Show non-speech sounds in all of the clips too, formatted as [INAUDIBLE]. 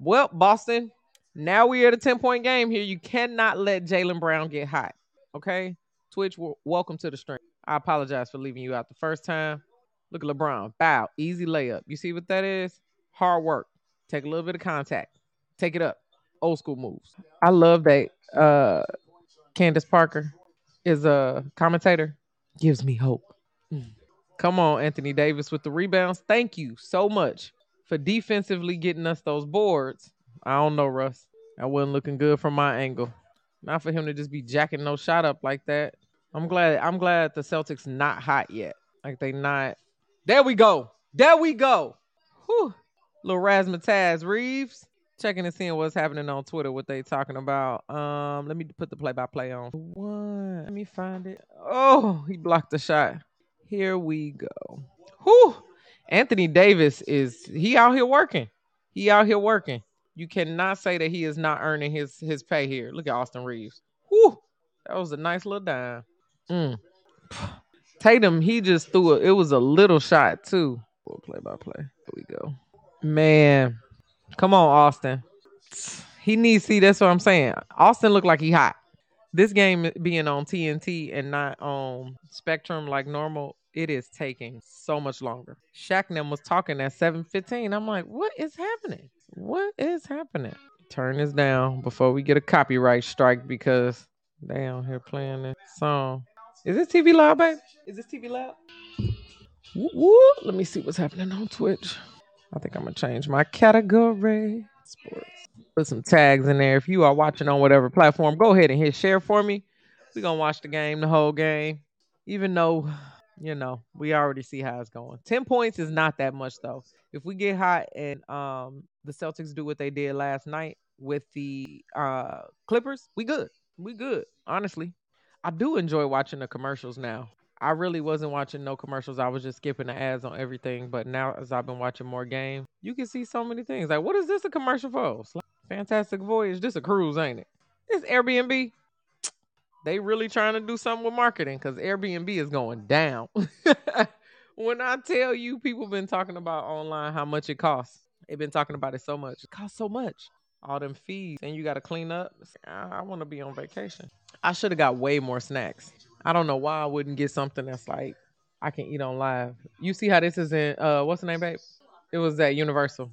Well, Boston, now we are at a 10 point game here. You cannot let Jaylen Brown get hot. Okay. Twitch, welcome to the stream. I apologize for leaving you out the first time. Look at LeBron. Bow. Easy layup. You see what that is? Hard work. Take a little bit of contact. Take it up. Old school moves. I love that uh Candace Parker is a commentator. Gives me hope. Mm. Come on, Anthony Davis with the rebounds. Thank you so much for defensively getting us those boards. I don't know, Russ. I wasn't looking good from my angle. Not for him to just be jacking no shot up like that. I'm glad. I'm glad the Celtics not hot yet. Like they not. There we go. There we go. Whew. Little razzmatazz Reaves checking and seeing what's happening on Twitter. What they talking about? Um, let me put the play by play on. What? Let me find it. Oh, he blocked the shot. Here we go. Whew. Anthony Davis is he out here working. He out here working. You cannot say that he is not earning his his pay here. Look at Austin Reaves. Whew. That was a nice little dime. Mm. [SIGHS] Tatum, he just threw it. It was a little shot too. We'll play by play. Here we go. Man, come on, Austin. He needs see. That's what I'm saying. Austin looked like he hot. This game being on TNT and not on Spectrum like normal, it is taking so much longer. Shaq was talking at 7:15. I'm like, what is happening? What is happening? Turn this down before we get a copyright strike because they out here playing this song. Is this TV loud, babe? Is this TV loud? Woo, woo. Let me see what's happening on Twitch. I think I'm gonna change my category. Sports. Put some tags in there. If you are watching on whatever platform, go ahead and hit share for me. We're gonna watch the game, the whole game. Even though, you know, we already see how it's going. 10 points is not that much though. If we get hot and um the Celtics do what they did last night with the uh Clippers, we good. We good, honestly. I do enjoy watching the commercials now. I really wasn't watching no commercials. I was just skipping the ads on everything. But now, as I've been watching more games, you can see so many things. Like, what is this a commercial for? Like, Fantastic Voyage. This a cruise, ain't it? It's Airbnb. They really trying to do something with marketing because Airbnb is going down. [LAUGHS] when I tell you, people been talking about online how much it costs. They've been talking about it so much. It costs so much. All them fees, and you got to clean up. I, I want to be on vacation. I should have got way more snacks. I don't know why I wouldn't get something that's like I can eat on live. You see how this is in uh what's the name, babe? It was at Universal.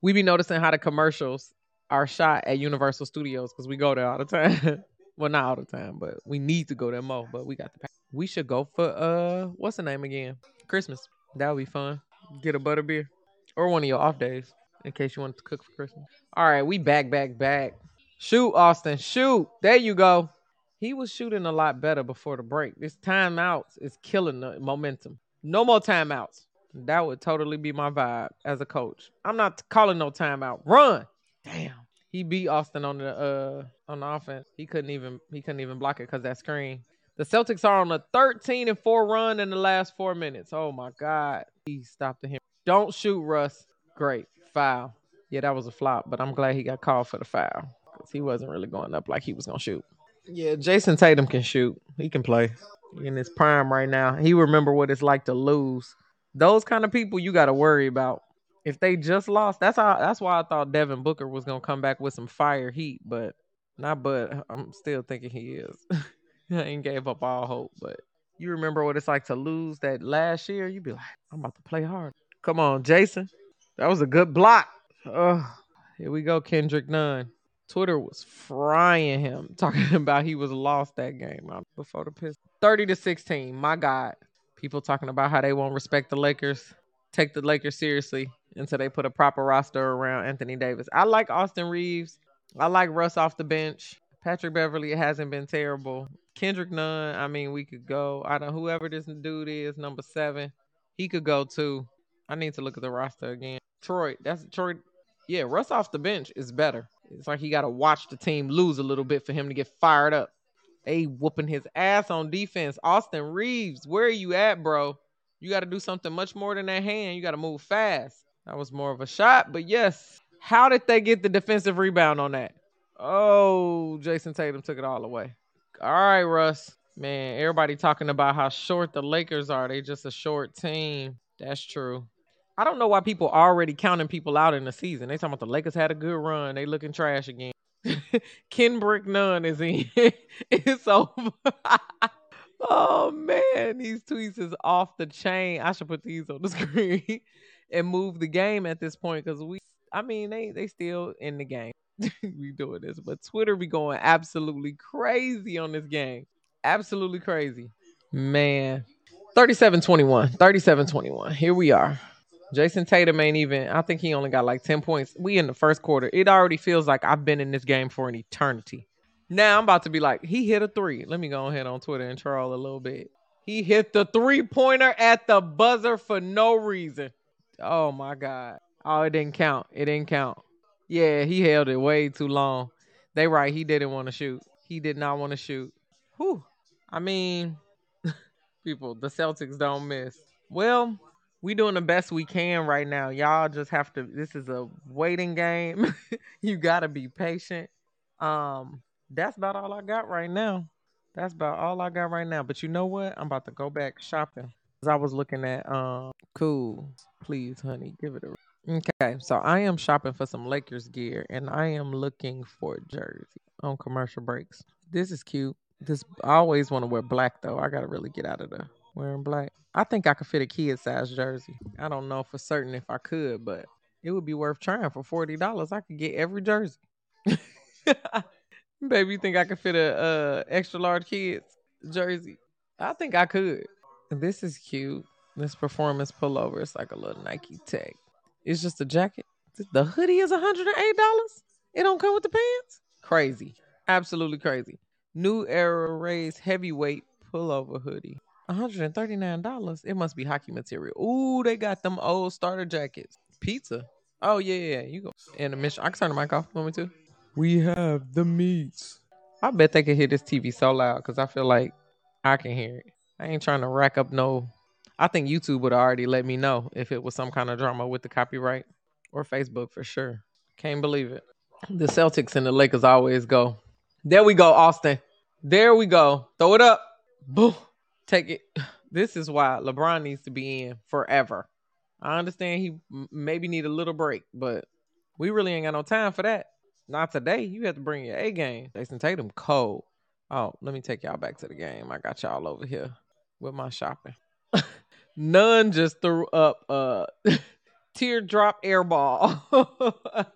We be noticing how the commercials are shot at Universal Studios because we go there all the time. [LAUGHS] well, not all the time, but we need to go there more. But we got the. We should go for uh what's the name again? Christmas. That would be fun. Get a butter beer or one of your off days in case you want to cook for Christmas. All right, we back, back, back. Shoot, Austin. Shoot. There you go. He was shooting a lot better before the break. This timeouts is killing the momentum. No more timeouts. That would totally be my vibe as a coach. I'm not calling no timeout. Run. Damn. He beat Austin on the uh on the offense. He couldn't even he couldn't even block it because that screen. The Celtics are on a 13 and 4 run in the last four minutes. Oh my God. He stopped him. Don't shoot, Russ. Great. Foul. Yeah, that was a flop, but I'm glad he got called for the foul. Because he wasn't really going up like he was gonna shoot. Yeah, Jayson Tatum can shoot. He can play in his prime right now. He remember what it's like to lose. Those kind of people you got to worry about. If they just lost, that's how. That's why I thought Devin Booker was gonna come back with some fire heat, but not. But I'm still thinking he is. [LAUGHS] I ain't gave up all hope, but you remember what it's like to lose that last year. You be like, I'm about to play hard. Come on, Jayson. That was a good block. Oh, here we go, Kendrick Nunn. Twitter was frying him, [LAUGHS] talking about he was lost that game before the Pistons. 30 to 16. My God. People talking about how they won't respect the Lakers, take the Lakers seriously until they put a proper roster around Anthony Davis. I like Austin Reaves. I like Russ off the bench. Patrick Beverley hasn't been terrible. Kendrick Nunn, I mean, we could go. I don't whoever this dude is, number seven, he could go too. I need to look at the roster again. Troy, that's Troy. Yeah, Russ off the bench is better. It's like he got to watch the team lose a little bit for him to get fired up. They whooping his ass on defense. Austin Reaves, where are you at, bro? You got to do something much more than that hand. You got to move fast. That was more of a shot, but yes. How did they get the defensive rebound on that? Oh, Jayson Tatum took it all away. All right, Russ. Man, everybody talking about how short the Lakers are. They just a short team. That's true. I don't know why people already counting people out in the season. They talking about the Lakers had a good run. They looking trash again. [LAUGHS] Kendrick Nunn is in. [LAUGHS] it's over. [LAUGHS] oh man, these tweets is off the chain. I should put these on the screen and move the game at this point because we. I mean, they they still in the game. [LAUGHS] we doing this, but Twitter be going absolutely crazy on this game. Absolutely crazy, man. 37-21. 37-21. Here we are. Jayson Tatum ain't even. I think he only got like ten points. We in the first quarter. It already feels like I've been in this game for an eternity. Now I'm about to be like, he hit a three. Let me go ahead on Twitter and troll a little bit. He hit the three pointer at the buzzer for no reason. Oh my god. Oh, it didn't count. It didn't count. Yeah, he held it way too long. They right. He didn't want to shoot. He did not want to shoot. Whew. I mean, [LAUGHS] people, the Celtics don't miss. Well, we doing the best we can right now. Y'all just have to. This is a waiting game. [LAUGHS] you gotta be patient. Um, that's about all I got right now. That's about all I got right now. But you know what? I'm about to go back shopping. I was looking at um, cool. Please, honey, give it a. Okay, so I am shopping for some Lakers gear, and I am looking for jersey on commercial breaks. This is cute. This I always want to wear black though. I gotta really get out of the wearing black. I think I could fit a kid size jersey. I don't know for certain if I could, but it would be worth trying for forty dollars. I could get every jersey. [LAUGHS] Baby, you think I could fit a uh, extra large kids jersey? I think I could. This is cute. This performance pullover. It's like a little Nike tech. It's just a jacket. The hoodie is $108. It don't come with the pants? Crazy. Absolutely crazy. New Era Rays heavyweight pullover hoodie. $139. It must be hockey material. Ooh, they got them old starter jackets. Pizza. Oh yeah, yeah. You go And the mission. I can turn the mic off. Want me to? We have the meats. I bet they can hear this TV so loud because I feel like I can hear it. I ain't trying to rack up no. I think YouTube would already let me know if it was some kind of drama with the copyright or Facebook for sure. Can't believe it. The Celtics and the Lakers always go. There we go, Austin. There we go. Throw it up. Boom take it. [SIGHS] This is why LeBron needs to be in forever. I understand he maybe need a little break, but we really ain't got no time for that. Not today. You have to bring your A game. Jayson Tatum cold. Oh, let me take y'all back to the game. I got y'all over here with my shopping. [LAUGHS] Nunn just threw up a [LAUGHS] teardrop air ball. [LAUGHS]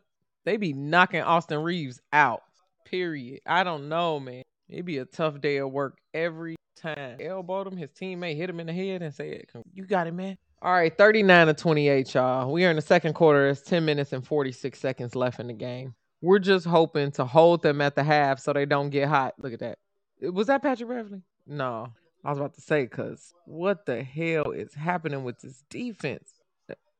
they be knocking Austin Reaves out. Period. I don't know, man. It'd be a tough day of work every time. Elbowed him, his teammate hit him in the head and said, You got it, man. All right, 39 to 28, y'all. We are in the second quarter. It's 10 minutes and 46 seconds left in the game. We're just hoping to hold them at the half so they don't get hot. Look at that. Was that Patrick Beverley? No. I was about to say, because what the hell is happening with this defense?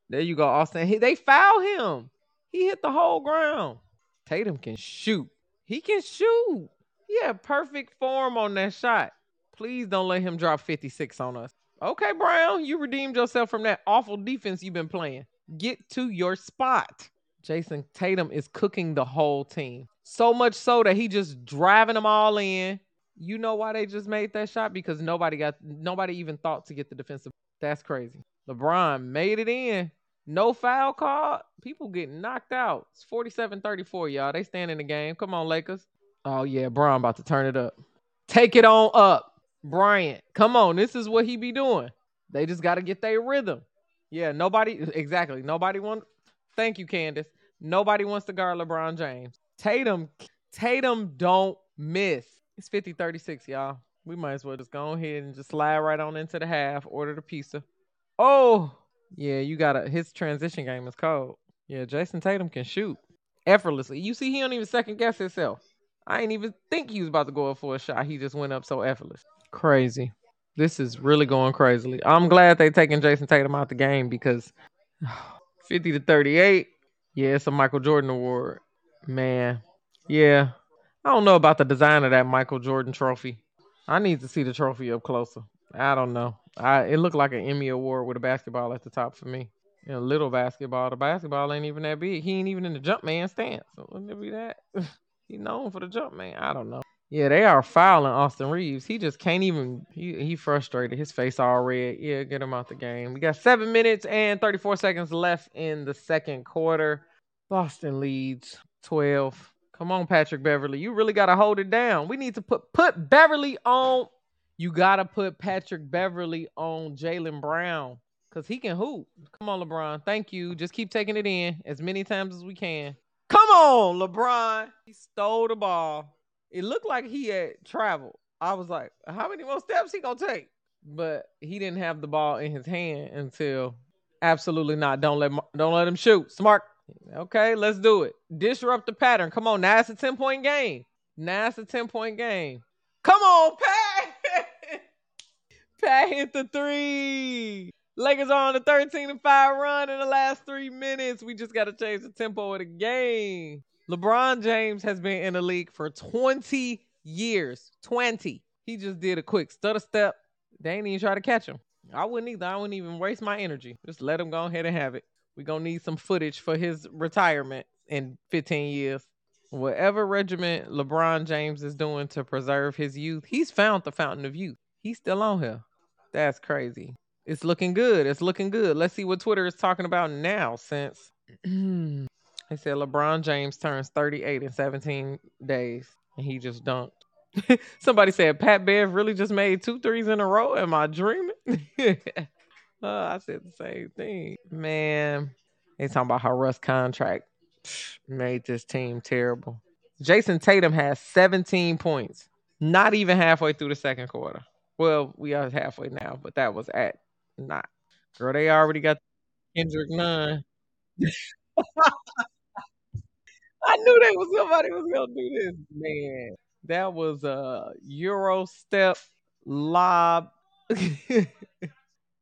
There you go, Austin. He, they foul him. He hit the whole ground. Tatum can shoot. He can shoot. Yeah, perfect form on that shot. Please don't let him drop 56 on us. Okay, Brown, you redeemed yourself from that awful defense you've been playing. Get to your spot. Jayson Tatum is cooking the whole team. So much so that he just driving them all in. You know why they just made that shot? Because nobody got nobody even thought to get the defensive. That's crazy. LeBron made it in. No foul call. People getting knocked out. It's 47-34, y'all. They stand in the game. Come on, Lakers. Oh yeah, Brown about to turn it up. Take it on up. Bryant, come on, this is what he be doing. They just got to get their rhythm. Yeah, nobody exactly. Nobody wants. Thank you, Candace. Nobody wants to guard LeBron James. Tatum, Tatum don't miss. It's 50-36, y'all. We might as well just go ahead and just slide right on into the half. Order the pizza. Oh, yeah, you got to His transition game is cold. Yeah, Jayson Tatum can shoot effortlessly. You see, he don't even second guess himself. I ain't even think he was about to go up for a shot. He just went up so effortless. Crazy. This is really going crazily. I'm glad they taking Jayson Tatum out the game because [SIGHS] 50 to 38. Yeah, it's a Michael Jordan award. Man. Yeah. I don't know about the design of that Michael Jordan trophy. I need to see the trophy up closer. I don't know. I it looked like an Emmy award with a basketball at the top for me. a little basketball. The basketball ain't even that big. He ain't even in the jump man stance. So wouldn't it be that? [LAUGHS] he known for the jump man. I don't know. Yeah, they are fouling Austin Reaves. He just can't even. He he frustrated. His face all red. Yeah, get him out the game. We got seven minutes and 34 seconds left in the second quarter. Boston leads 12. Come on, Patrick Beverley. You really gotta hold it down. We need to put put Beverley on. You gotta put Patrick Beverley on Jaylen Brown. Cause he can hoop. Come on, LeBron. Thank you. Just keep taking it in as many times as we can. Come on, LeBron. He stole the ball it looked like he had traveled. I was like, how many more steps he gonna take? But he didn't have the ball in his hand until absolutely not. Don't let don't let him shoot. Smart. Okay, let's do it. Disrupt the pattern. Come on, now it's a 10 point game. Now it's a 10 point game. Come on, Pat. [LAUGHS] Pat hit the three. Lakers are on a 13 and 5 run in the last three minutes. We just got to change the tempo of the game. LeBron James has been in the league for 20 years. 20. He just did a quick stutter step. They ain't even try to catch him. I wouldn't either. I wouldn't even waste my energy. Just let him go ahead and have it. We're going to need some footage for his retirement in 15 years. Whatever regiment LeBron James is doing to preserve his youth, he's found the fountain of youth. He's still on here. That's crazy. It's looking good. It's looking good. Let's see what Twitter is talking about now since [CLEARS THROAT] They said LeBron James turns 38 in 17 days, and he just dunked. [LAUGHS] Somebody said Pat Bev really just made two threes in a row. Am I dreaming? [LAUGHS] uh, I said the same thing. Man, they talking about how Russ contract [SNIFFS] made this team terrible. Jayson Tatum has 17 points, not even halfway through the second quarter. Well, we are halfway now, but that was at not. Girl, they already got Kendrick Nunn. [LAUGHS] I knew that was somebody was gonna do this, man. That was a Euro step lob. [LAUGHS]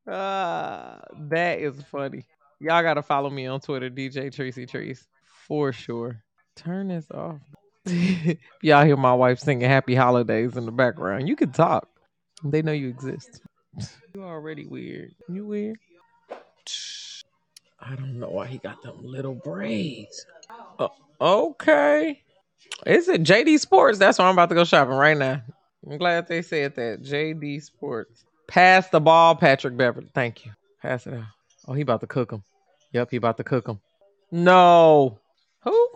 ah, that is funny. Y'all gotta follow me on Twitter, DJ Tricey Trice, for sure. Turn this off. [LAUGHS] Y'all hear my wife singing Happy Holidays in the background. You can talk. They know you exist. [LAUGHS] You already weird. You weird. I don't know why he got them little braids. Uh, okay. Is it JD Sports? That's why I'm about to go shopping right now. I'm glad they said that. JD Sports. Pass the ball, Patrick Beverley. Thank you. Pass it out. Oh, he about to cook him. Yep, he about to cook him. No. Who?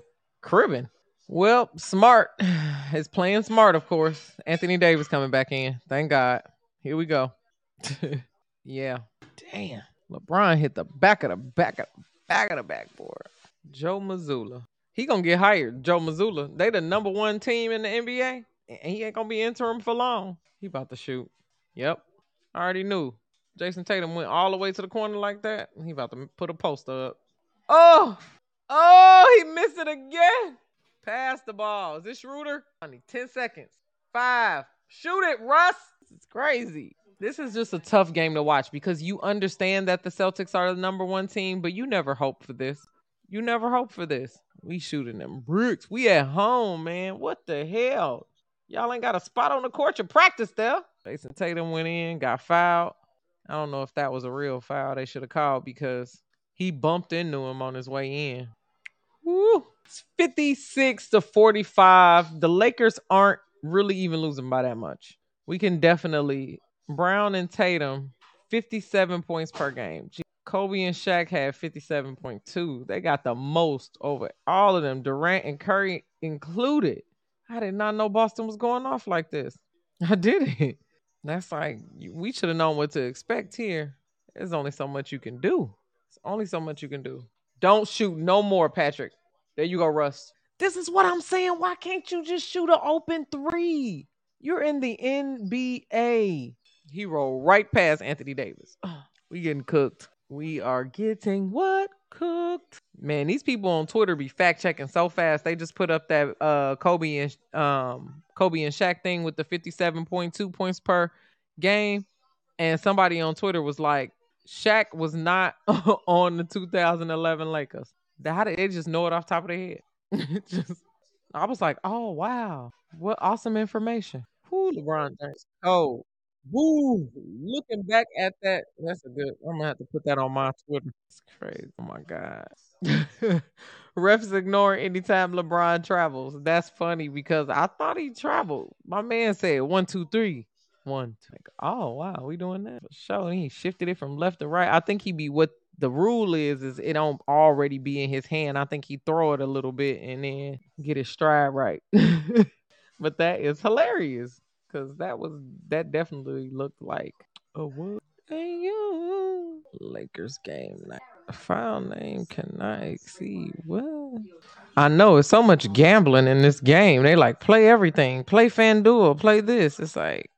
Cribbin. Well, Smart [SIGHS] is playing smart, of course. Anthony Davis coming back in. Thank God. Here we go. [LAUGHS] yeah. Damn. LeBron hit the back of the back of the back of the backboard. Joe Mazzulla. He gonna get hired. Joe Mazzulla. They the number one team in the NBA. And he ain't gonna be interim for long. He about to shoot. Yep. I already knew. Jayson Tatum went all the way to the corner like that. He about to put a poster up. Oh! Oh, he missed it again. Pass the ball. Is this Schroeder? I need 10 seconds. Five. Shoot it, Russ. It's crazy this is just a tough game to watch because you understand that the Celtics are the number one team, but you never hope for this. You never hope for this. We shooting them bricks. We at home, man. What the hell? Y'all ain't got a spot on the court to practice there. Jayson Tatum went in, got fouled. I don't know if that was a real foul they should have called because he bumped into him on his way in. Woo. It's 56 to 45. The Lakers aren't really even losing by that much. We can definitely Brown and Tatum, 57 points per game. Kobe and Shaq had 57.2. They got the most over all of them, Durant and Curry included. I did not know Boston was going off like this. [LAUGHS] I didn't. That's like, we should have known what to expect here. There's only so much you can do. It's only so much you can do. Don't shoot no more, Patrick. There you go, Russ. This is what I'm saying. Why can't you just shoot an open three? You're in the NBA. He rolled right past Anthony Davis. [SIGHS] we getting cooked. We are getting what cooked. Man, these people on Twitter be fact checking so fast. They just put up that uh Kobe and um Kobe and Shaq thing with the 57.2 points per game. And somebody on Twitter was like, Shaq was not [LAUGHS] on the 2011 Lakers. How did they just know it off top of their head? [LAUGHS] just I was like, oh wow, what awesome information. Who LeBron James. Oh, Woo! Looking back at that, that's a good. I'm gonna have to put that on my Twitter. It's crazy. Oh my god. [LAUGHS] Refs ignore anytime LeBron travels. That's funny because I thought he traveled. My man said one, two, three. One. Two. Oh wow, we doing that. Show he shifted it from left to right. I think he be what the rule is is it don't already be in his hand. I think he throw it a little bit and then get his stride right. [LAUGHS] but that is hilarious because that was that definitely looked like a what? Lakers game night. File name cannot exceed what? I know it's so much gambling in this game. They like play everything, play FanDuel, play this. It's like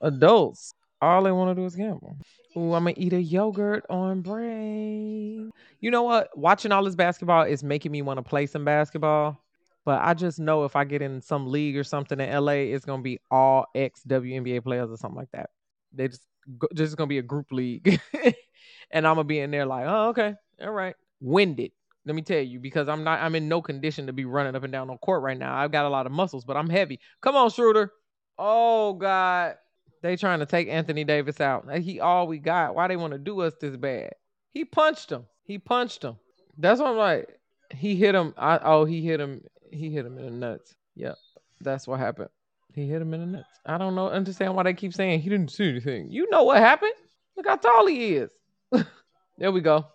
adults. All they want to do is gamble. Ooh, I'm gonna eat a yogurt on break. You know what? Watching all this basketball is making me want to play some basketball. But I just know if I get in some league or something in LA, it's gonna be all ex WNBA players or something like that. They just just gonna be a group league, [LAUGHS] and I'm gonna be in there like, oh okay, all right, winded. Let me tell you, because I'm not, I'm in no condition to be running up and down on court right now. I've got a lot of muscles, but I'm heavy. Come on, Schroeder. Oh God, they trying to take Anthony Davis out. He all we got. Why they want to do us this bad? He punched him. He punched him. That's what I'm like. He hit him. I, oh, he hit him. He hit him in the nuts. Yep, that's what happened. He hit him in the nuts. I don't know. Understand why they keep saying he didn't see anything. You know what happened? Look how tall he is. There we go.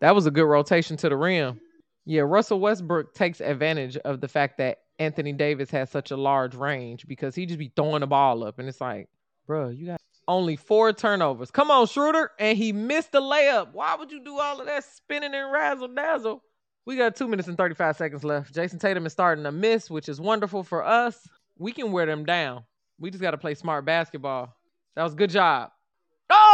That was a good rotation to the rim. Yeah, Russell Westbrook takes advantage of the fact that Anthony Davis has such a large range because he just be throwing the ball up, and it's like, bro, you got only four turnovers. Come on, Schroeder, and he missed the layup. Why would you do all of that spinning and razzle dazzle? We got two minutes and 35 seconds left. Jayson Tatum is starting to miss, which is wonderful for us. We can wear them down. We just got to play smart basketball. That was good job.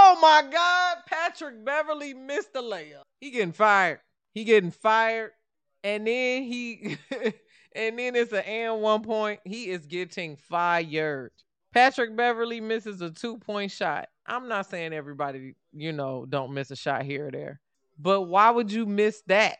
Oh my God, Patrick Beverley missed the layup. He getting fired. He getting fired. And then he [LAUGHS] and then it's an and one point. He is getting fired. Patrick Beverley misses a two-point shot. I'm not saying everybody, you know, don't miss a shot here or there. But why would you miss that?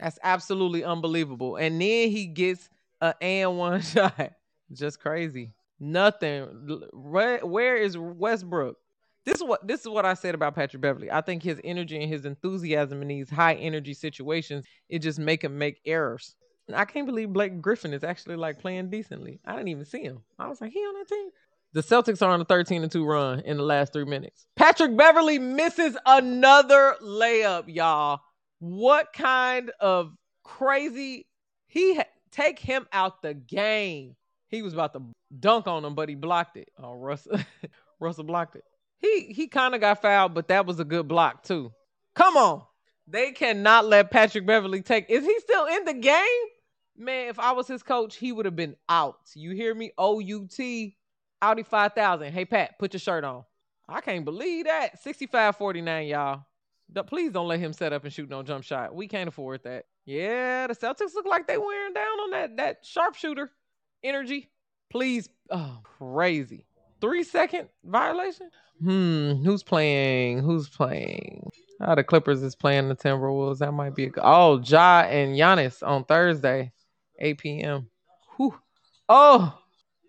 That's absolutely unbelievable. And then he gets an and one [LAUGHS] shot. Just crazy. Nothing. Where is Westbrook? This is what this is what I said about Patrick Beverley. I think his energy and his enthusiasm in these high energy situations, it just make him make errors. I can't believe Blake Griffin is actually like playing decently. I didn't even see him. I was like, he on that team. The Celtics are on a 13 and 2 run in the last three minutes. Patrick Beverley misses another layup, y'all. What kind of crazy he ha- take him out the game. He was about to dunk on him, but he blocked it. Oh, Russell, [LAUGHS] Russell blocked it. He he kind of got fouled, but that was a good block too. Come on, they cannot let Patrick Beverley take. Is he still in the game? Man, if I was his coach, he would have been out. You hear me? O U T, Audi five thousand. Hey Pat, put your shirt on. I can't believe that. 65-49, y'all. Please don't let him set up and shoot no jump shot. We can't afford that. Yeah, the Celtics look like they wearing down on that that sharpshooter energy. Please, oh, crazy. Three second violation. Hmm, who's playing? Who's playing? Oh, the Clippers is playing the Timberwolves. That might be a oh Ja and Giannis on Thursday, 8 p.m. Whew. Oh,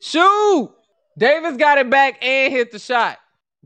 shoot! Davis got it back and hit the shot.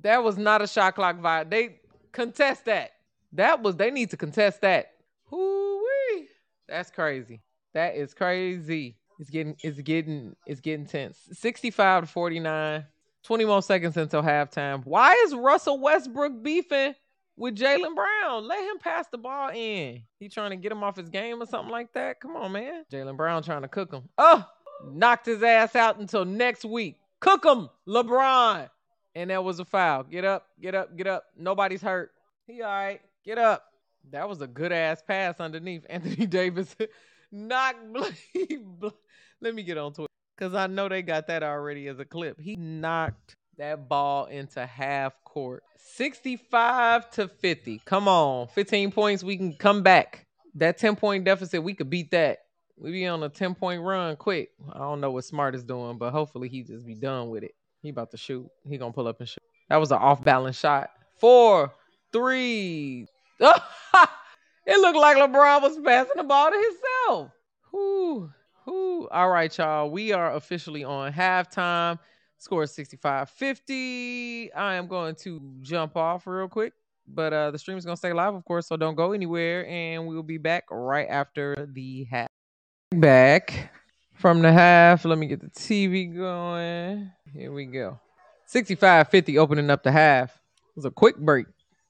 That was not a shot clock violation. They contest that. That was they need to contest that. Whoo-wee. That's crazy. That is crazy. It's getting it's getting it's getting tense. 65 to 49. 20 more seconds until halftime. Why is Russell Westbrook beefing with Jaylen Brown? Let him pass the ball in. He trying to get him off his game or something like that. Come on, man. Jaylen Brown trying to cook him. Oh, knocked his ass out until next week. Cook him, LeBron. And that was a foul. Get up, get up, get up. Nobody's hurt. He all right. Get up. That was a good ass pass underneath [LAUGHS] Anthony Davis. [LAUGHS] Knock. [LAUGHS] Let me get on it because I know they got that already as a clip. He knocked that ball into half court. 65 to 50. Come on. 15 points. We can come back. That 10 point deficit, we could beat that. We be on a 10 point run quick. I don't know what Smart is doing, but hopefully he just be done with it. He about to shoot. He gonna pull up and shoot. That was an off balance shot. Four, three. [LAUGHS] it looked like LeBron was passing the ball to himself. Whew. All right, y'all. We are officially on halftime. Score 65 50. I am going to jump off real quick But uh, the stream is gonna stay live, of course, so don't go anywhere, and we will be back right after the half. Back from the half. Let me get the TV going. Here we go. 65-50 opening up the half. It was a quick break.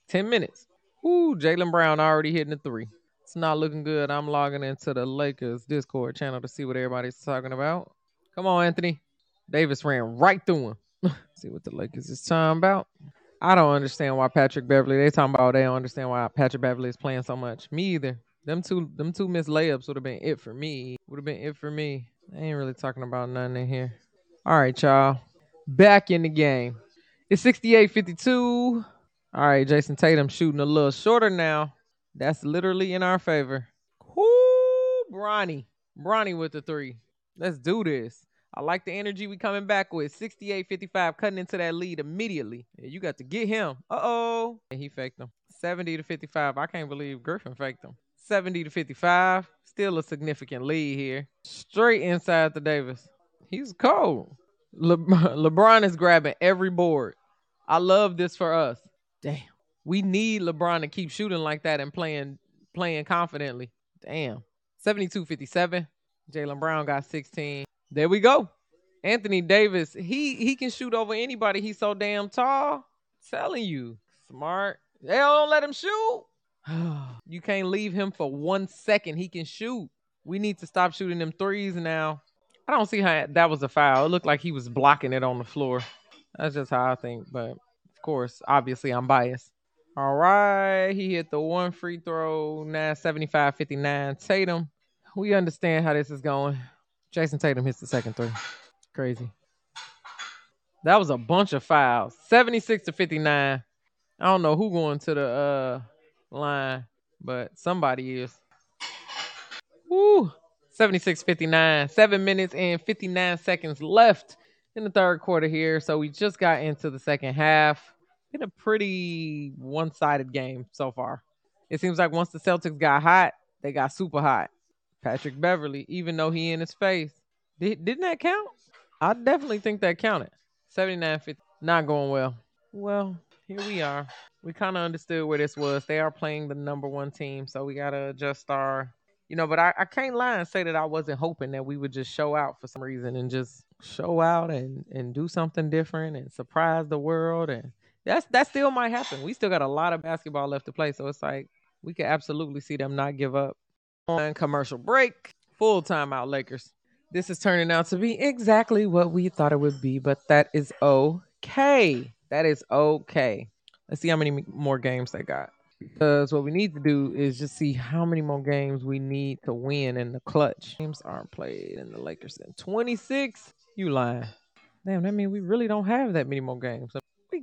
10 minutes. Ooh, Jaylen Brown already hitting the three. It's not looking good. I'm logging into the Lakers Discord channel to see what everybody's talking about. Come on, Anthony. Davis ran right through him. [LAUGHS] see what the Lakers is talking about. I don't understand why Patrick Beverley. They talking about they don't understand why Patrick Beverley is playing so much. Me either. Them two, them two missed layups would have been it for me. Would have been it for me. I ain't really talking about nothing in here. All right, y'all. Back in the game. It's 68-52. All right, Jayson Tatum shooting a little shorter now. That's literally in our favor. Whoo, Bronny. Bronny with the three. Let's do this. I like the energy we coming back with. 68-55, cutting into that lead immediately. Yeah, you got to get him. Uh-oh. And he faked him. 70 to 55. I can't believe Griffin faked him. 70 to 55. Still a significant lead here. Straight inside the Davis. He's cold. Le- [LAUGHS] LeBron is grabbing every board. I love this for us. Damn. We need LeBron to keep shooting like that and playing playing confidently. Damn. 72-57. Jaylen Brown got 16. There we go. Anthony Davis, he he can shoot over anybody. He's so damn tall. telling you. Smart. They don't let him shoot. [SIGHS] you can't leave him for one second. He can shoot. We need to stop shooting them threes now. I don't see how that was a foul. It looked like he was blocking it on the floor. That's just how I think. But of course, obviously, I'm biased. All right. He hit the one free throw. Now 75 59. Tatum. We understand how this is going. Jayson Tatum hits the second three. Crazy. That was a bunch of fouls. 76 to 59. I don't know who going to the uh line, but somebody is. Woo. 76 59. Seven minutes and 59 seconds left in the third quarter here. So we just got into the second half. Been a pretty one sided game so far. It seems like once the Celtics got hot, they got super hot. Patrick Beverley, even though he in his face. Did, didn't that count? I definitely think that counted. 79 50. Not going well. Well, here we are. We kind of understood where this was. They are playing the number one team, so we got to adjust our, you know, but I, I can't lie and say that I wasn't hoping that we would just show out for some reason and just show out and, and do something different and surprise the world. And that's that still might happen. We still got a lot of basketball left to play, so it's like we could absolutely see them not give up. On commercial break, full time out Lakers. This is turning out to be exactly what we thought it would be, but that is okay. That is okay. Let's see how many more games they got. Because what we need to do is just see how many more games we need to win in the clutch. Games aren't played in the Lakers in 26. You lying. Damn, that means we really don't have that many more games.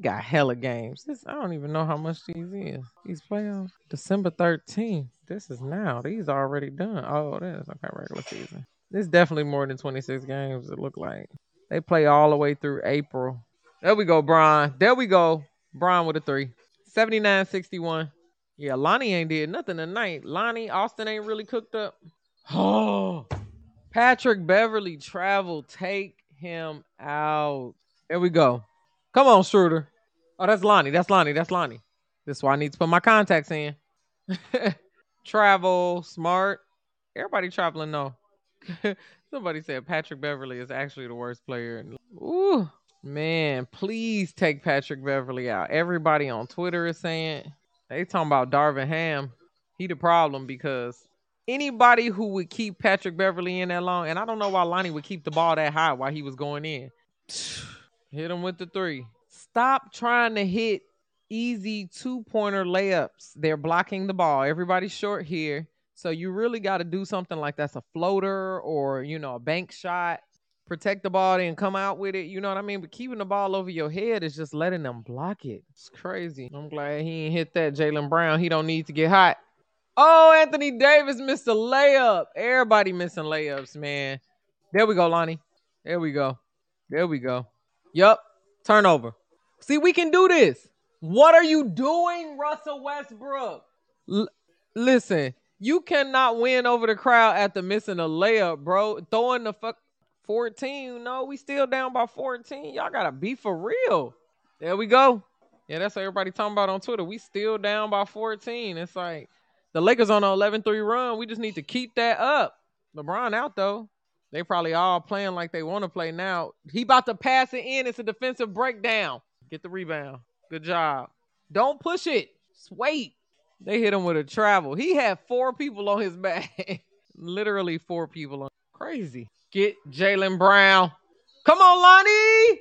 Got hella games. This I don't even know how much these is. These playoffs. December 13th. This is now. These are already done. Oh, that is okay, regular season. It's definitely more than 26 games, it look like. They play all the way through April. There we go, Brian. There we go. Brian with a three. 79 61. Yeah, Lonnie ain't did nothing tonight. Lonnie, Austin ain't really cooked up. Oh, Patrick Beverley travel. Take him out. There we go. Come on, Schroeder. Oh, that's Lonnie. That's Lonnie. That's Lonnie. This is why I need to put my contacts in. [LAUGHS] travel, smart. Everybody traveling, though. [LAUGHS] Somebody said Patrick Beverley is actually the worst player. Ooh, man, please take Patrick Beverley out. Everybody on Twitter is saying they talking about Darvin Ham. He the problem because anybody who would keep Patrick Beverley in that long, and I don't know why Lonnie would keep the ball that high while he was going in. Hit him with the three. Stop trying to hit easy two pointer layups. They're blocking the ball. Everybody's short here. So you really got to do something like that's a floater or, you know, a bank shot. Protect the ball and come out with it. You know what I mean? But keeping the ball over your head is just letting them block it. It's crazy. I'm glad he ain't hit that Jaylen Brown. He don't need to get hot. Oh, Anthony Davis missed a layup. Everybody missing layups, man. There we go, Lonnie. There we go. There we go. Yup. Turnover. See, we can do this. What are you doing, Russell Westbrook? L- listen, you cannot win over the crowd after missing a layup, bro. Throwing the fuck 14. No, we still down by 14. Y'all gotta be for real. There we go. Yeah, that's what everybody talking about on Twitter. We still down by 14. It's like the Lakers on an 11-3 run. We just need to keep that up. LeBron out though. They probably all playing like they want to play now. He about to pass it in. It's a defensive breakdown. Get the rebound. Good job. Don't push it. Just wait. They hit him with a travel. He had four people on his [LAUGHS] back. Literally four people on. Crazy. Get Jaylen Brown. Come on, Lonnie.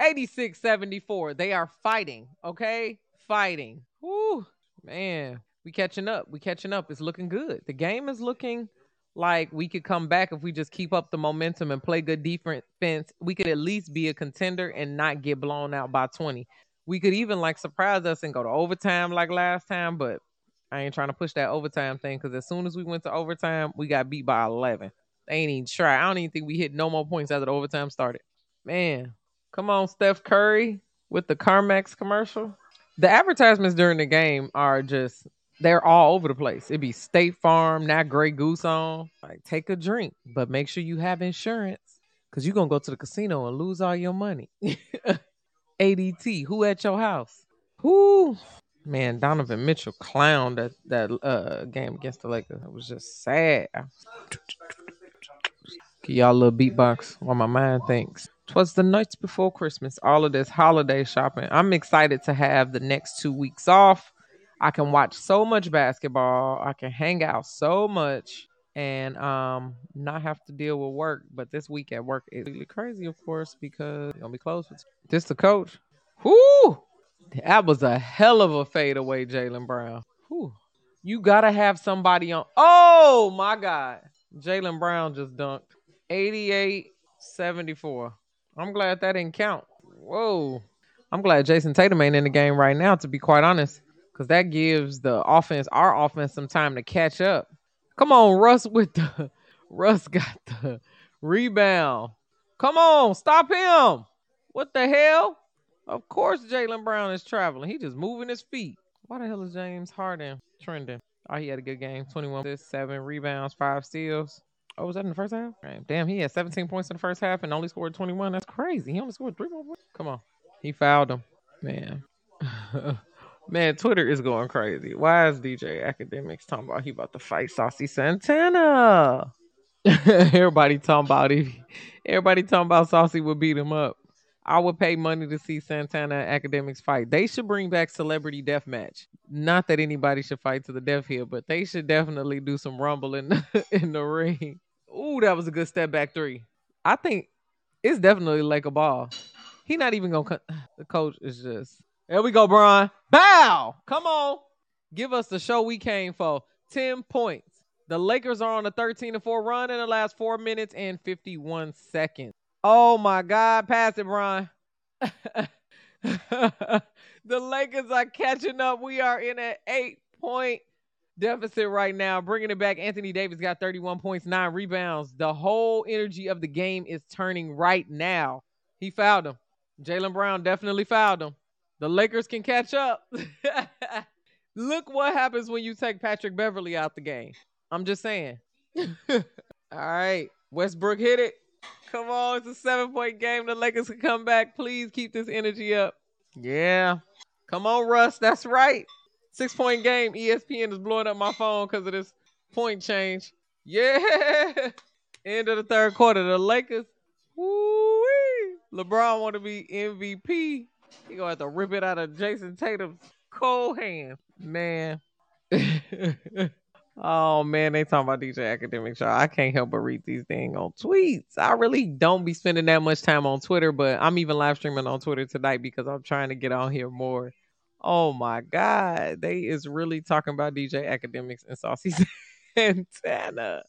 86 74. They are fighting. Okay? Fighting. Whoo. Man. We catching up. We catching up. It's looking good. The game is looking like we could come back if we just keep up the momentum and play good defense. We could at least be a contender and not get blown out by 20. We could even like surprise us and go to overtime like last time, but I ain't trying to push that overtime thing because as soon as we went to overtime, we got beat by 11. They ain't even try. I don't even think we hit no more points after the overtime started. Man, come on, Steph Curry with the Carmex commercial. The advertisements during the game are just they're all over the place. It'd be State Farm, not Grey Goose on. Like, take a drink, but make sure you have insurance because you're going to go to the casino and lose all your money. [LAUGHS] ADT, who at your house? Who? Man, Donovan Mitchell clowned that, that uh, game against the Lakers. It was just sad. Give y'all a little beatbox while my mind thinks. Twas the nights before Christmas. All of this holiday shopping. I'm excited to have the next two weeks off I can watch so much basketball. I can hang out so much and um not have to deal with work. But this week at work is really crazy, of course, because you're gonna be close. This the coach. Whoo! That was a hell of a fadeaway, Jaylen Brown. Whoo. You gotta have somebody on. Oh my God. Jaylen Brown just dunked 88 74. I'm glad that didn't count. Whoa. I'm glad Jayson Tatum ain't in the game right now, to be quite honest because that gives the offense, our offense, some time to catch up. Come on, Russ with the [LAUGHS] Russ got the rebound. Come on, stop him. What the hell? Of course, Jaylen Brown is traveling. He just moving his feet. Why the hell is James Harden trending? Oh, he had a good game. 21 7 rebounds, 5 steals. Oh, was that in the first half? Damn, he had 17 points in the first half and only scored 21. That's crazy. He only scored three more points. Come on. He fouled him. Man. [LAUGHS] Man, Twitter is going crazy. Why is DJ Akademiks talking about he about to fight Saucy Santana? [LAUGHS] everybody talking about it. Everybody talking about Saucy would beat him up. I would pay money to see Santana Akademiks fight. They should bring back celebrity death match. Not that anybody should fight to the death here, but they should definitely do some rumble in the, [LAUGHS] in the ring. Ooh, that was a good step back three. I think it's definitely like a ball. He not even gonna. [SIGHS] The coach is just there we go, Brian. Bow. Come on. Give us the show we came for. 10 points. The Lakers are on a 13 4 run in the last four minutes and 51 seconds. Oh my God. Pass it, Brian. [LAUGHS] the Lakers are catching up. We are in an eight point deficit right now. Bringing it back. Anthony Davis got 31 points, nine rebounds. The whole energy of the game is turning right now. He fouled him. Jaylen Brown definitely fouled him. The Lakers can catch up. [LAUGHS] Look what happens when you take Patrick Beverley out the game. I'm just saying. [LAUGHS] All right. Westbrook hit it. Come on. It's a seven point game. The Lakers can come back. Please keep this energy up. Yeah. Come on, Russ. That's right. Six point game. ESPN is blowing up my phone because of this point change. Yeah. [LAUGHS] End of the third quarter. The Lakers. Woo-wee. LeBron want to be MVP. He gonna have to rip it out of Jayson Tatum's cold hand, man. [LAUGHS] oh man, they talking about DJ Academic Show. I can't help but read these things on tweets. I really don't be spending that much time on Twitter, but I'm even live streaming on Twitter tonight because I'm trying to get on here more. Oh my God, they is really talking about DJ Akademiks and Saucy [LAUGHS] Santana.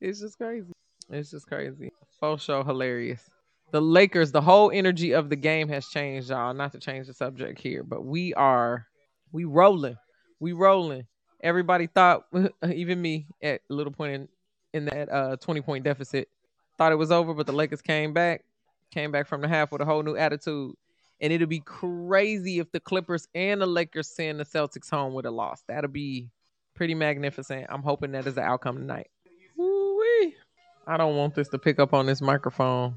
It's just crazy. It's just crazy. Full show hilarious the Lakers, the whole energy of the game has changed, y'all. Not to change the subject here, but we are we rolling. We rolling. Everybody thought, [LAUGHS] even me, at a little point in, in that uh 20 point deficit, thought it was over, but the Lakers came back, came back from the half with a whole new attitude. And it'll be crazy if the Clippers and the Lakers send the Celtics home with a loss. That'll be pretty magnificent. I'm hoping that is the outcome tonight. Woo-wee. I don't want this to pick up on this microphone.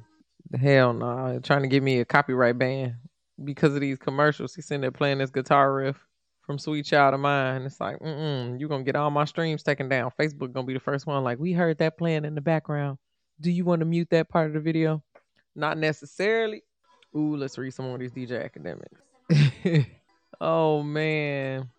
Hell no. Nah. Trying to give me a copyright ban. because of these commercials. He's sitting there playing this guitar riff from Sweet Child of Mine. It's like, mm you're gonna get all my streams taken down. Facebook gonna be the first one. Like, we heard that playing in the background. Do you want to mute that part of the video? Not necessarily. Ooh, let's read some more of these DJ Akademiks. [LAUGHS] oh man.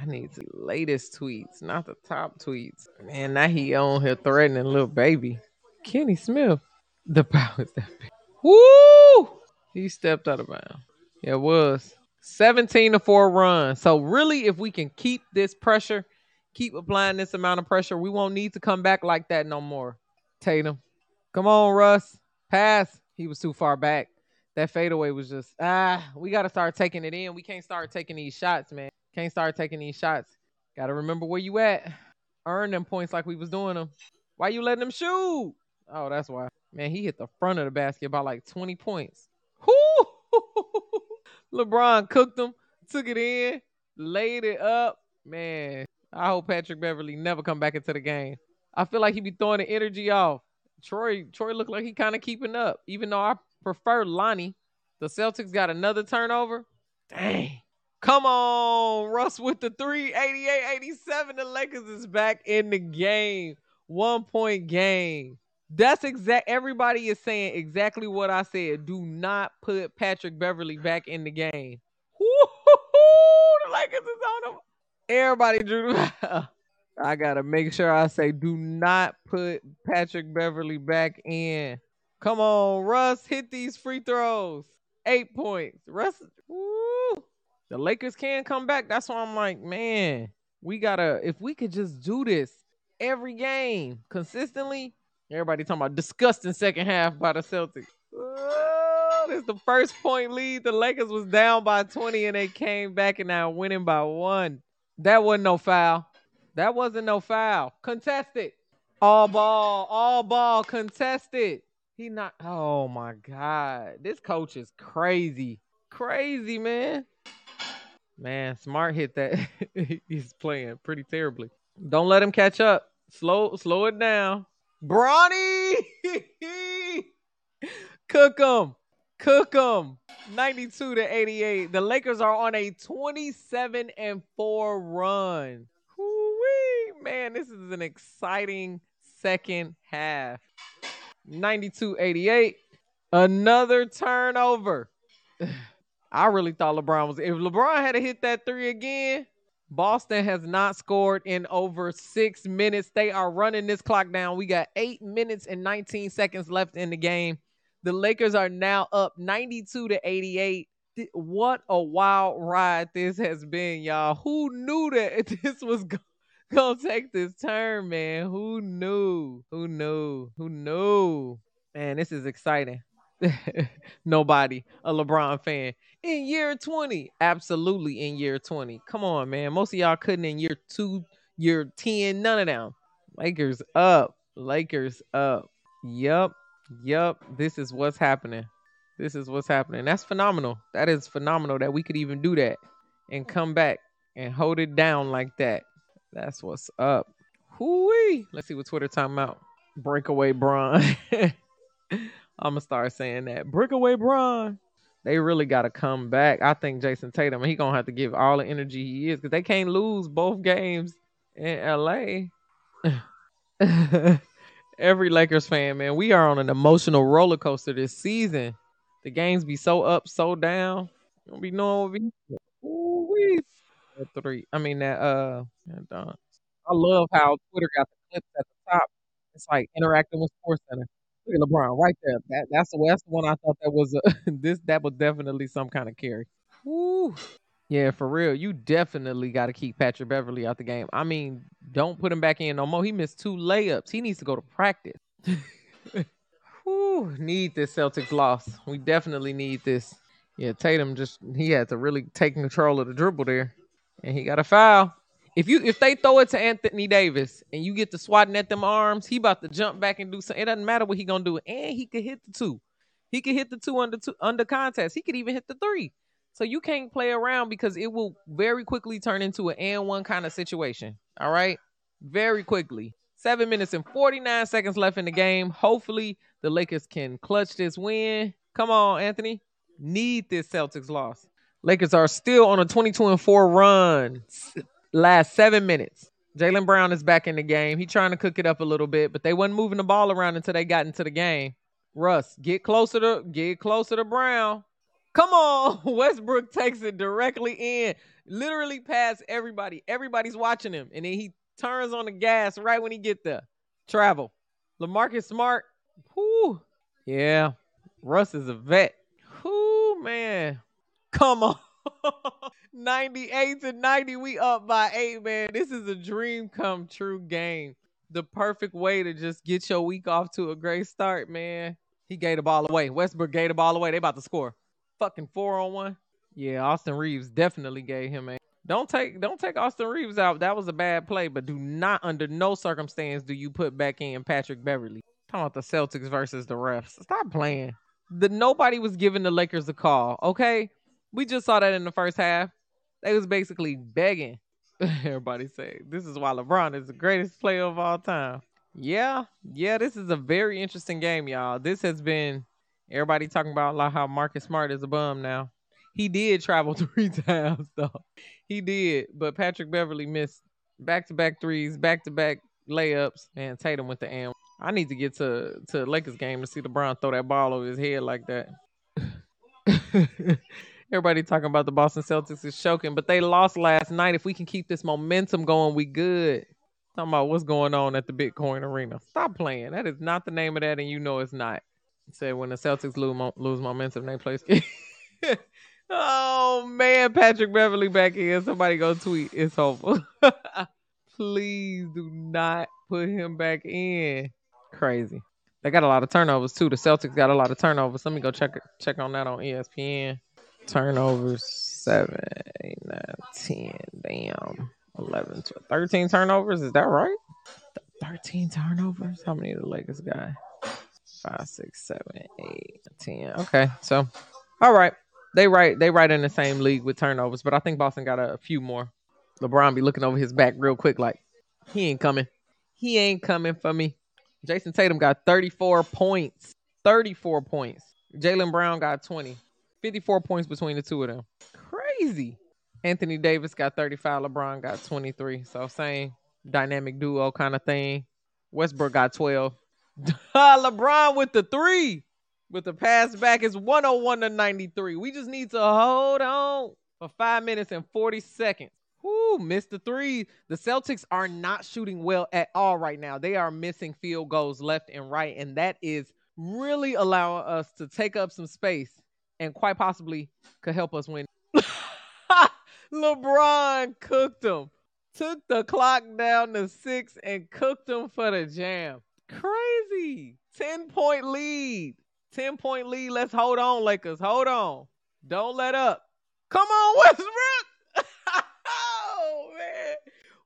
I need the latest tweets, not the top tweets. Man, now he on here threatening little baby. Kenny Smith. The powers that be. Woo! He stepped out of bounds. Yeah, it was. 17 to 4 run. So really, if we can keep this pressure, keep applying this amount of pressure, we won't need to come back like that no more. Tatum. Come on, Russ. Pass. He was too far back. That fadeaway was just ah, we gotta start taking it in. We can't start taking these shots, man. Can't start taking these shots. Gotta remember where you at. Earn them points like we was doing them. Why you letting them shoot? Oh, that's why. Man, he hit the front of the basket by like 20 points. Whoo! [LAUGHS] LeBron cooked them, took it in, laid it up. Man, I hope Patrick Beverley never come back into the game. I feel like he be throwing the energy off. Troy, Troy looked like he kind of keeping up, even though I prefer Lonnie. The Celtics got another turnover. Dang. Come on, Russ with the 388 87. The Lakers is back in the game. One point game. That's exact. Everybody is saying exactly what I said. Do not put Patrick Beverley back in the game. The Lakers is on them. Everybody drew. I gotta make sure I say, do not put Patrick Beverley back in. Come on, Russ, hit these free throws. Eight points. Russ, woo. The Lakers can come back. That's why I'm like, man, we gotta. If we could just do this every game consistently, Everybody talking about disgusting second half by the Celtics. Oh, this the first point lead. The Lakers was down by 20 and they came back and now winning by one. That wasn't no foul. That wasn't no foul. Contested. All ball. All ball contested. He not. Oh my God. This coach is crazy. Crazy, man. Man, Smart hit that. [LAUGHS] He's playing pretty terribly. Don't let him catch up. Slow, slow it down. Bronny, cook them, cook them. 92 to 88. The Lakers are on a 27 and 4 run. Woo-wee. Man, this is an exciting second half. 92 88. Another turnover. [SIGHS] I really thought LeBron was. If LeBron had to hit that three again, Boston has not scored in over six minutes. They are running this clock down. We got eight minutes and 19 seconds left in the game. The Lakers are now up 92 to 88. What a wild ride this has been, y'all. Who knew that [LAUGHS] this was going to take this turn, man? Who knew? Who knew? Who knew? Man, this is exciting. [LAUGHS] Nobody, a LeBron fan. In year 20, absolutely in year 20. Come on, man. Most of y'all couldn't in year two, year 10, none of them. Lakers up. Lakers up. Yup. Yup. This is what's happening. This is what's happening. That's phenomenal. That is phenomenal that we could even do that and come back and hold it down like that. That's what's up. Hoo-wee. Let's see what Twitter time out. Breakaway Bron. [LAUGHS] I'm gonna start saying that. Breakaway Bron. They really gotta come back. I think Jayson Tatum, he gonna have to give all the energy he is because they can't lose both games in LA. [LAUGHS] Every Lakers fan, man, we are on an emotional roller coaster this season. The games be so up, so down. You don't be knowing what we three. I mean that uh I love how Twitter got the clips at the top. It's like interacting with Sports Center. Look at LeBron right there. That, that's the that's the one I thought that was a, [LAUGHS] this. That was definitely some kind of carry. Woo. Yeah, for real. You definitely got to keep Patrick Beverley out the game. I mean, don't put him back in no more. He missed two layups. He needs to go to practice. [LAUGHS] Woo, need this Celtics loss. We definitely need this. Yeah, Tatum just he had to really take control of the dribble there, and he got a foul. If you if they throw it to Anthony Davis and you get to swatting at them arms, he about to jump back and do something. It doesn't matter what he gonna do, and he could hit the two. He could hit the two under two under contest. He could even hit the three. So you can't play around because it will very quickly turn into an and one kind of situation. All right, very quickly. Seven minutes and forty nine seconds left in the game. Hopefully the Lakers can clutch this win. Come on, Anthony. Need this Celtics loss. Lakers are still on a 22 and 4 run. Last seven minutes. Jaylen Brown is back in the game. He trying to cook it up a little bit, but they wasn't moving the ball around until they got into the game. Russ, get closer to get closer to Brown. Come on. [LAUGHS] Westbrook takes it directly in. Literally past everybody. Everybody's watching him. And then he turns on the gas right when he get there. Travel. Lamarcus Smart. Whoo. Yeah. Russ is a vet. Whoo, man. Come on. [LAUGHS] 98 to 90. We up by eight, man. This is a dream come true game. The perfect way to just get your week off to a great start, man. He gave the ball away. Westbrook gave the ball away. They about to score. Fucking four on one. Yeah, Austin Reaves definitely gave him a. Don't take don't take Austin Reaves out. That was a bad play, but do not under no circumstance do you put back in Patrick Beverley. Talking about the Celtics versus the refs. Stop playing. The nobody was giving the Lakers a call. Okay, we just saw that in the first half. They was basically begging. [LAUGHS] Everybody say this is why LeBron is the greatest player of all time. Yeah, yeah, this is a very interesting game, y'all. This has been everybody talking about like how Marcus Smart is a bum now. He did travel [LAUGHS] three times though. He did, but Patrick Beverley missed back to back threes, back to back layups, and Tatum with the and. I need to get to to Lakers game to see LeBron throw that ball over his head like that. [LAUGHS] Everybody talking about the Boston Celtics is choking, but they lost last night. If we can keep this momentum going, we good. Talking about what's going on at the Bitcoin Arena. Stop playing. That is not the name of that, and you know it's not. Said when the Celtics lose, lose momentum, they play. [LAUGHS] oh man, Patrick Beverley back in. Somebody go tweet. It's hopeful. [LAUGHS] Please do not put him back in. Crazy. They got a lot of turnovers too. The Celtics got a lot of turnovers. Let me go check check on that on ESPN. Turnovers seven, eight, nine, ten. Damn. 11, 12, 13 turnovers. Is that right? 13 turnovers? How many of the Lakers got? Five, six, seven, eight, ten. Okay, so all right, they right they right in the same league with turnovers, but I think Boston got a, a few more. LeBron be looking over his back real quick, like he ain't coming. He ain't coming for me. Jayson Tatum got 34 points. 34 points. Jaylen Brown got 20. 54 points between the two of them. Crazy. Anthony Davis got 35. LeBron got 23. So same dynamic duo kind of thing. Westbrook got 12. [LAUGHS] LeBron with the three. With the pass back is 101 to 93. We just need to hold on for five minutes and 40 seconds. Whoo, missed the three. The Celtics are not shooting well at all right now. They are missing field goals left and right, and that is really allowing us to take up some space and quite possibly could help us win. [LAUGHS] LeBron cooked them. Took the clock down to six and cooked them for the jam. Crazy. 10 point lead. 10 point lead. Let's hold on, Lakers. Hold on. Don't let up. Come on, [LAUGHS] Westbrook.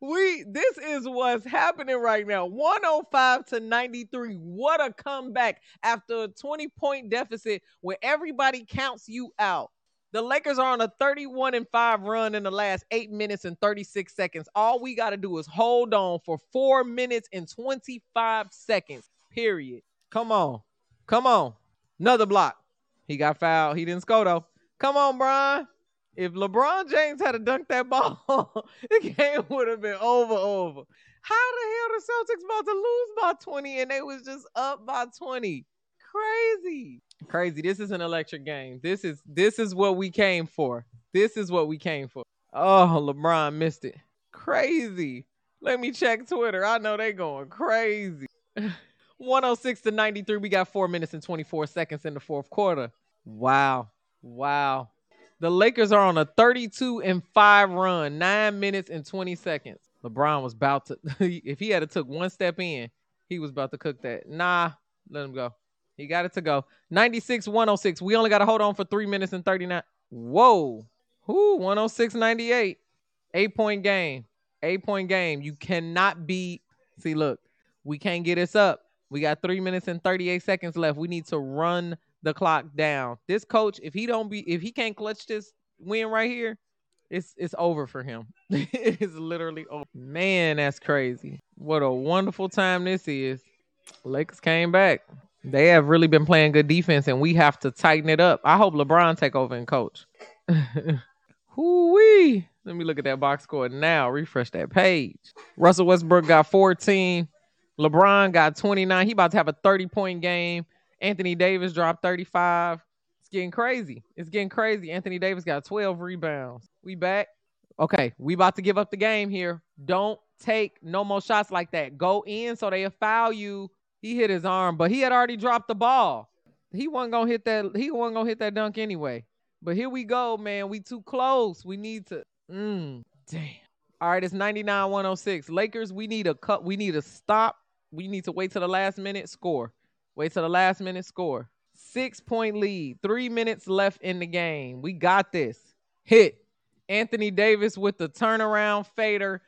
We this is what's happening right now. 105 to 93. What a comeback after a 20 point deficit where everybody counts you out. The Lakers are on a 31 and 5 run in the last 8 minutes and 36 seconds. All we got to do is hold on for 4 minutes and 25 seconds. Period. Come on. Come on. Another block. He got fouled. He didn't score though. Come on, Brian. If LeBron James had to dunk that [LAUGHS] ball, the game would have been over over. How the hell the Celtics about to lose by 20 and they was just up by 20? Crazy. Crazy. This is an electric game. This is this is what we came for. This is what we came for. Oh, LeBron missed it. Crazy. Let me check Twitter. I know they going crazy. [SIGHS] 106 to 93. We got four minutes and 24 seconds in the fourth quarter. Wow. Wow. The Lakers are on a 32 and 5 run, nine minutes and 20 seconds. LeBron was about to, [LAUGHS] if he had to took one step in, he was about to cook that. Nah, let him go. He got it to go. 96 106. We only got to hold on for three minutes and 39. Whoa. Whoo, 106 98. Eight point game. Eight point game. You cannot be. See, look, we can't get this up. We got three minutes and 38 seconds left. We need to run the clock down. This coach, if he don't be, if he can't clutch this win right here, it's it's over for him. [LAUGHS] it is literally over. Man, that's crazy. What a wonderful time this is. Lakers came back. They have really been playing good defense, and we have to tighten it up. I hope LeBron take over and coach. [LAUGHS] Hoo-wee. Let me look at that box score now. Refresh that page. Russell Westbrook got 14. LeBron got 29. He about to have a 30 point game. Anthony Davis dropped 35. It's getting crazy. It's getting crazy. Anthony Davis got 12 rebounds. We back. Okay, we about to give up the game here. Don't take no more shots like that. Go in so they'll foul you. He hit his arm, but he had already dropped the ball. He wasn't gonna hit that. He wasn't gonna hit that dunk anyway. But here we go, man. We too close. We need to. Mm, damn. All right, it's 99 106. Lakers, we need a cut. We need a stop. We need to wait till the last minute score. Wait till the last minute score. Six point lead. Three minutes left in the game. We got this. Hit. Anthony Davis with the turnaround fader.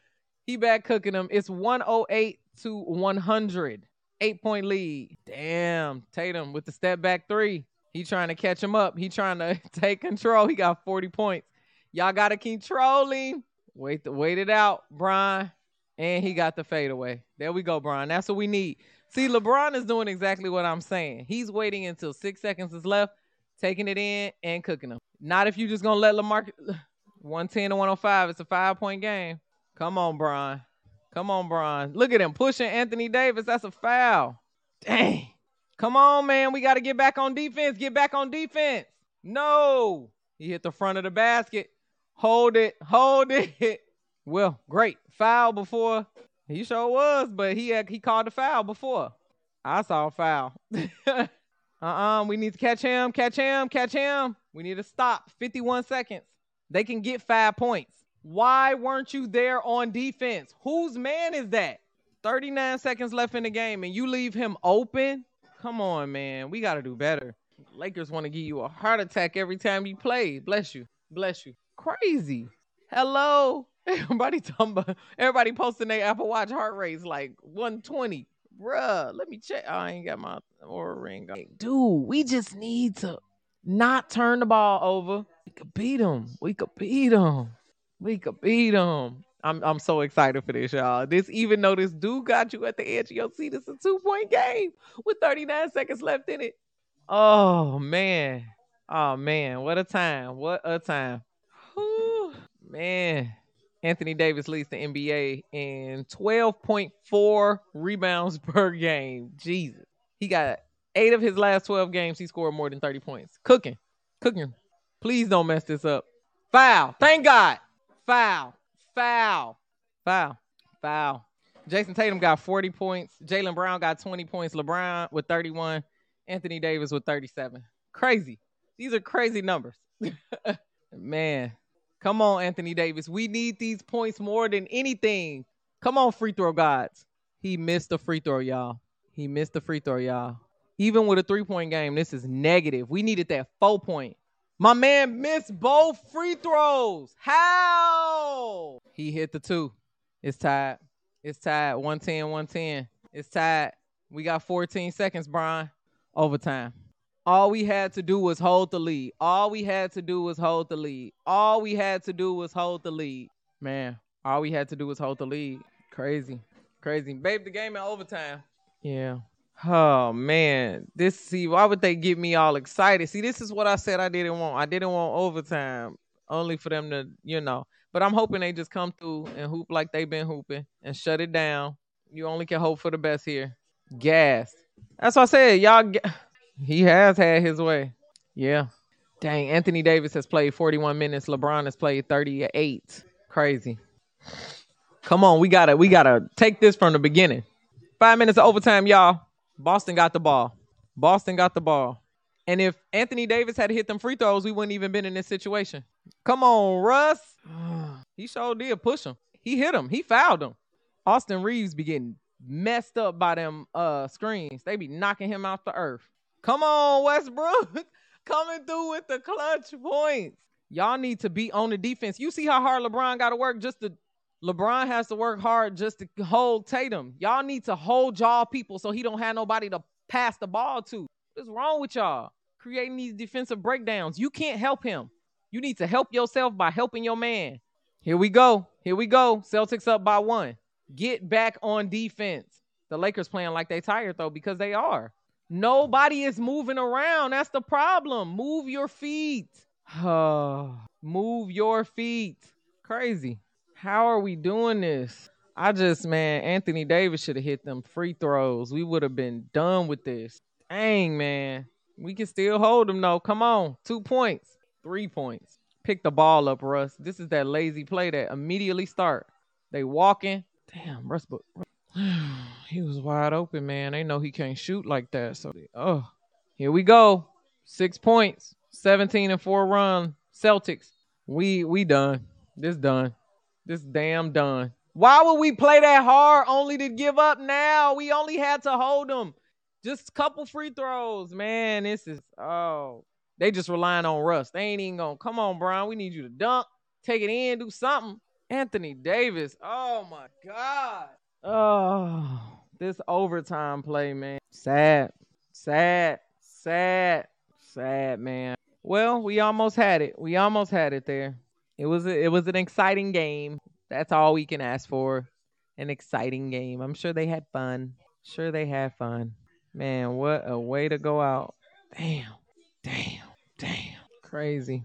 He back cooking them. It's 108 to 100. Eight point lead. Damn. Tatum with the step back three. He trying to catch him up. He trying to [LAUGHS] take control. He got 40 points. Y'all got to control him. Wait, the, wait it out, Brian. And he got the fadeaway. There we go, Brian. That's what we need. See, LeBron is doing exactly what I'm saying. He's waiting until six seconds is left, taking it in and cooking them. Not if you're just gonna let Lamar [SIGHS] 110 to 105. It's a five point game. Come on, Brian. Come on, Brian. Look at him pushing Anthony Davis. That's a foul. Dang. Come on, man. We got to get back on defense. Get back on defense. No. He hit the front of the basket. Hold it. Hold it. [LAUGHS] Well, great. Foul before. He sure was, but he had, he called the foul before. I saw a foul. [LAUGHS] uh-uh. We need to catch him. Catch him. Catch him. We need to stop. 51 seconds. They can get five points. Why weren't you there on defense? Whose man is that? 39 seconds left in the game and you leave him open? Come on, man. We got to do better. Lakers want to give you a heart attack every time you play. Bless you. Bless you. Crazy. Hello. [LAUGHS] Everybody talking about, everybody posting their Apple Watch heart rates like 120. Bruh, let me check. Oh, I ain't got my Oura ring. On. Dude, we just need to not turn the ball over. We could beat them. We could beat them. We could beat them. I'm I'm so excited for this, y'all. This even though this dude got you at the edge of your seat, it's a two point game with 39 seconds left in it. Oh man, oh man, what a time! What a time! Whew, man, Anthony Davis leads the NBA in 12.4 rebounds [LAUGHS] per game. Jesus, he got eight of his last 12 games. He scored more than 30 points. Cooking, cooking. Please don't mess this up. Foul. Thank God. Foul. Foul. Foul. Foul. Jayson Tatum got 40 points. Jaylen Brown got 20 points. LeBron with 31. Anthony Davis with 37. Crazy. These are crazy numbers. [LAUGHS] Man. Come on, Anthony Davis. We need these points more than anything. Come on, free throw gods. He missed the free throw, y'all. He missed the free throw, y'all. Even with a three point game, this is negative. We needed that four point. My man missed both free throws. How? He hit the two. It's tied. It's tied. 110, 110. It's tied. We got 14 seconds, Brian. Overtime. All we had to do was hold the lead. All we had to do was hold the lead. All we had to do was hold the lead. Man, all we had to do was hold the lead. Crazy. Crazy. Babe, the game in overtime. Yeah. Oh man, this see why would they get me all excited? See, this is what I said I didn't want. I didn't want overtime, only for them to, you know. But I'm hoping they just come through and hoop like they've been hooping and shut it down. You only can hope for the best here. Gas. That's what I said. Y'all, he has had his way. Yeah. Dang, Anthony Davis has played 41 minutes. LeBron has played 38. Crazy. Come on, we gotta, we gotta take this from the beginning. Five minutes of overtime, y'all. Boston got the ball. Boston got the ball. And if Anthony Davis had hit them free throws, we wouldn't even been in this situation. Come on, Russ. [SIGHS] he sure did push him. He hit him. He fouled him. Austin Reaves be getting messed up by them uh screens. They be knocking him off the earth. Come on, Westbrook. [LAUGHS] Coming through with the clutch points. Y'all need to be on the defense. You see how hard LeBron got to work just to LeBron has to work hard just to hold Tatum. Y'all need to hold y'all people so he don't have nobody to pass the ball to. What's wrong with y'all? Creating these defensive breakdowns. You can't help him. You need to help yourself by helping your man. Here we go. Here we go. Celtics up by one. Get back on defense. The Lakers playing like they tired though because they are. Nobody is moving around. That's the problem. Move your feet. [SIGHS] Move your feet. Crazy. How are we doing this? I just, man, Anthony Davis should have hit them free throws. We would have been done with this. Dang, man. We can still hold them, though. Come on. Two points, three points. Pick the ball up, Russ. This is that lazy play that immediately start. They walking. Damn, Russ, but [SIGHS] he was wide open, man. They know he can't shoot like that. So, oh, here we go. Six points, 17 and four run. Celtics. We we done. This done. This damn done. Why would we play that hard only to give up now? We only had to hold them. Just a couple free throws, man. This is oh, they just relying on Russ. They ain't even gonna come on, Brian. We need you to dunk, take it in, do something. Anthony Davis. Oh my God. Oh, this overtime play, man. Sad, sad, sad, sad, man. Well, we almost had it. We almost had it there. It was a, it was an exciting game. That's all we can ask for. An exciting game. I'm sure they had fun. Sure they had fun. Man, what a way to go out. Damn. Damn. Damn. Crazy.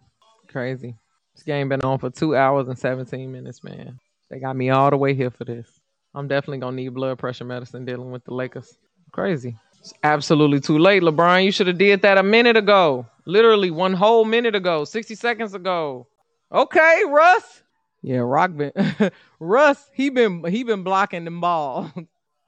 Crazy. This game been on for two hours and 17 minutes, man. They got me all the way here for this. I'm definitely gonna need blood pressure medicine dealing with the Lakers. Crazy. It's absolutely too late, LeBron. You should have did that a minute ago. Literally one whole minute ago, 60 seconds ago. Okay, Russ. Yeah, Rock been [LAUGHS] Russ, he been he been blocking them ball.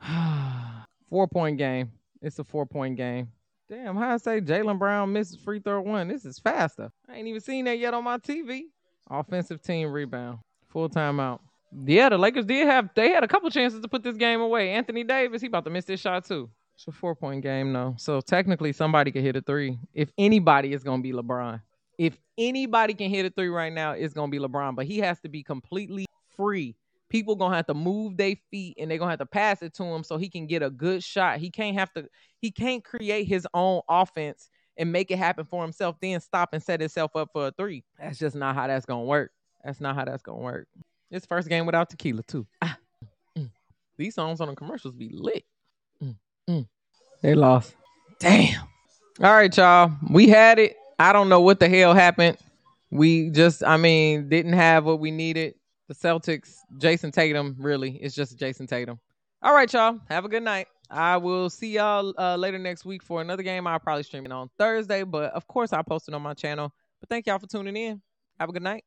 [SIGHS] four point game. It's a four point game. Damn, how I say Jaylen Brown misses free throw one. This is faster. I ain't even seen that yet on my TV. Offensive team rebound. Full timeout. Yeah, the Lakers did have they had a couple chances to put this game away. Anthony Davis, he about to miss this shot too. It's a four point game though. So technically somebody could hit a three. If anybody is gonna be LeBron. If anybody can hit a three right now, it's gonna be LeBron. But he has to be completely free. People gonna have to move their feet and they're gonna have to pass it to him so he can get a good shot. He can't have to he can't create his own offense and make it happen for himself, then stop and set himself up for a three. That's just not how that's gonna work. That's not how that's gonna work. This first game without tequila too. Ah, mm. These songs on the commercials be lit. Mm, mm. They lost. Damn. All right, y'all. We had it. I don't know what the hell happened. We just, I mean, didn't have what we needed. The Celtics, Jayson Tatum, really, it's just Jayson Tatum. All right, y'all. Have a good night. I will see y'all uh, later next week for another game. I'll probably stream it on Thursday, but of course, I'll post it on my channel. But thank y'all for tuning in. Have a good night.